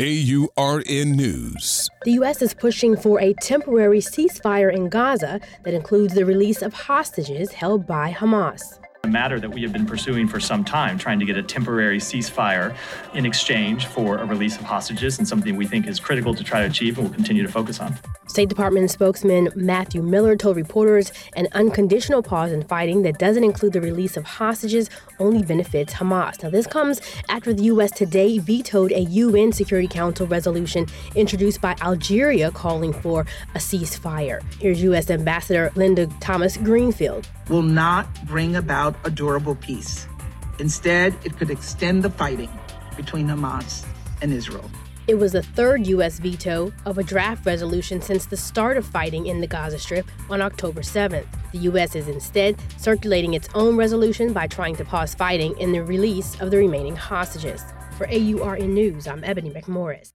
AURN News. The U.S. is pushing for a temporary ceasefire in Gaza that includes the release of hostages held by Hamas a matter that we have been pursuing for some time, trying to get a temporary ceasefire in exchange for a release of hostages, and something we think is critical to try to achieve and will continue to focus on. State Department spokesman Matthew Miller told reporters an unconditional pause in fighting that doesn't include the release of hostages only benefits Hamas. Now, this comes after the U.S. today vetoed a UN Security Council resolution introduced by Algeria calling for a ceasefire. Here's U.S. Ambassador Linda Thomas Greenfield. Will not bring about a durable peace. Instead, it could extend the fighting between Hamas and Israel. It was the third U.S. veto of a draft resolution since the start of fighting in the Gaza Strip on October 7th. The U.S. is instead circulating its own resolution by trying to pause fighting in the release of the remaining hostages. For AURN News, I'm Ebony McMorris.